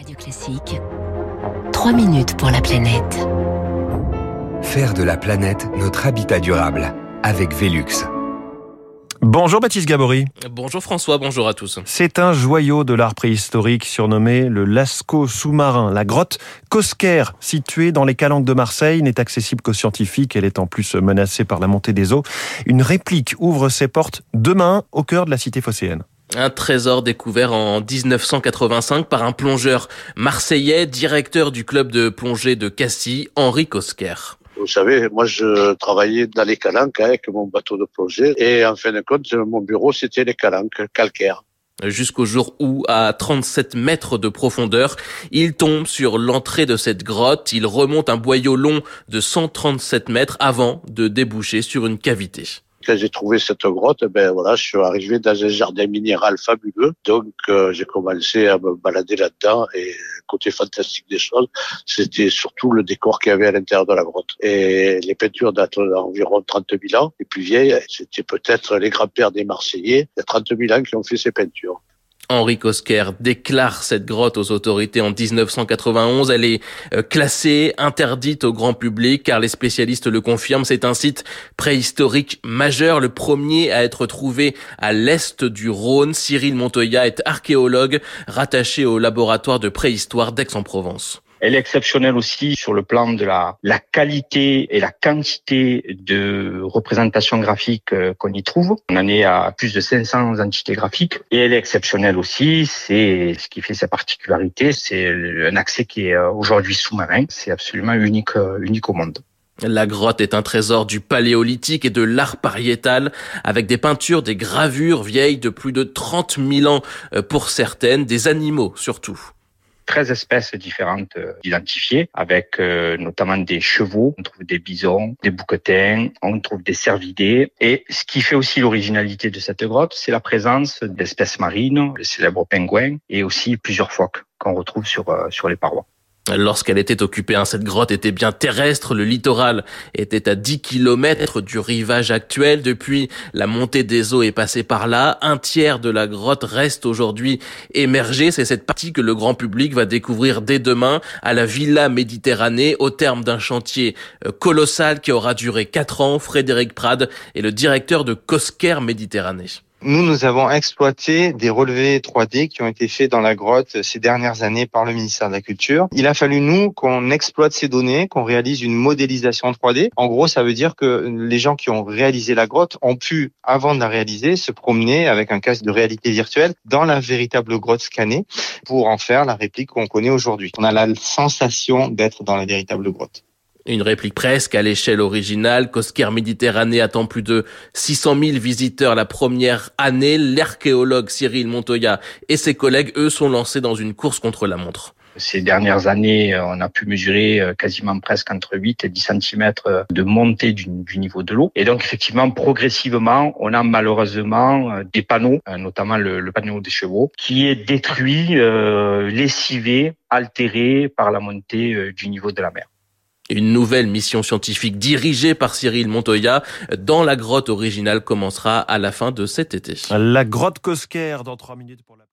Radio Classique. 3 minutes pour la planète. Faire de la planète notre habitat durable avec Velux. Bonjour Baptiste Gabory. Bonjour François, bonjour à tous. C'est un joyau de l'art préhistorique surnommé le Lascaux sous-marin. La grotte Cosquer, située dans les Calanques de Marseille, n'est accessible qu'aux scientifiques. Elle est en plus menacée par la montée des eaux. Une réplique ouvre ses portes demain au cœur de la cité phocéenne. Un trésor découvert en 1985 par un plongeur marseillais, directeur du club de plongée de Cassis, Henri Cosquer. Vous savez, moi, je travaillais dans les calanques avec mon bateau de plongée. Et en fin de compte, mon bureau, c'était les calanques calcaires. Jusqu'au jour où, à 37 mètres de profondeur, il tombe sur l'entrée de cette grotte. Il remonte un boyau long de 137 mètres avant de déboucher sur une cavité quand j'ai trouvé cette grotte, ben voilà, je suis arrivé dans un jardin minéral fabuleux. Donc euh, j'ai commencé à me balader là-dedans et côté fantastique des choses, c'était surtout le décor qu'il y avait à l'intérieur de la grotte. Et les peintures datent d'environ 30 000 ans. Les plus vieilles, c'était peut-être les grands-pères des Marseillais, il y a 30 000 ans qui ont fait ces peintures. Henri Cosquer déclare cette grotte aux autorités en 1991. Elle est euh, classée, interdite au grand public, car les spécialistes le confirment. C'est un site préhistorique majeur, le premier à être trouvé à l'est du Rhône. Cyril Montoya est archéologue rattaché au laboratoire de préhistoire d'Aix-en-Provence. Elle est exceptionnelle aussi sur le plan de la, la qualité et la quantité de représentations graphiques euh, qu'on y trouve. On en est à plus de 500 entités graphiques. Et elle est exceptionnelle aussi, c'est ce qui fait sa particularité, c'est un accès qui est euh, aujourd'hui sous-marin. C'est absolument unique, euh, unique au monde. La grotte est un trésor du paléolithique et de l'art pariétal, avec des peintures, des gravures vieilles de plus de 30 000 ans pour certaines, des animaux surtout. 13 espèces différentes euh, identifiées, avec euh, notamment des chevaux, on trouve des bisons, des bouquetins, on trouve des cervidés. Et ce qui fait aussi l'originalité de cette grotte, c'est la présence d'espèces marines, le célèbre pingouin, et aussi plusieurs phoques qu'on retrouve sur, euh, sur les parois. Lorsqu'elle était occupée, hein, cette grotte était bien terrestre, le littoral était à 10 km du rivage actuel. Depuis, la montée des eaux est passée par là. Un tiers de la grotte reste aujourd'hui émergée. C'est cette partie que le grand public va découvrir dès demain à la Villa Méditerranée au terme d'un chantier euh, colossal qui aura duré 4 ans. Frédéric Prade est le directeur de Cosquer Méditerranée. Nous, nous avons exploité des relevés 3D qui ont été faits dans la grotte ces dernières années par le ministère de la Culture. Il a fallu, nous, qu'on exploite ces données, qu'on réalise une modélisation 3D. En gros, ça veut dire que les gens qui ont réalisé la grotte ont pu, avant de la réaliser, se promener avec un casque de réalité virtuelle dans la véritable grotte scannée pour en faire la réplique qu'on connaît aujourd'hui. On a la sensation d'être dans la véritable grotte. Une réplique presque à l'échelle originale. Cosquer Méditerranée attend plus de 600 000 visiteurs la première année. L'archéologue Cyril Montoya et ses collègues, eux, sont lancés dans une course contre la montre. Ces dernières années, on a pu mesurer euh, quasiment presque entre 8 et 10 cm de montée du, niveau de l'eau. Et donc, effectivement, progressivement, on a malheureusement euh, des panneaux, euh, notamment le, panneau des chevaux, qui est détruit, lessivé, altéré par la montée du niveau de la mer. Une nouvelle mission scientifique dirigée par Cyril Montoya dans la grotte originale commencera à la fin de cet été. La grotte dans trois minutes pour la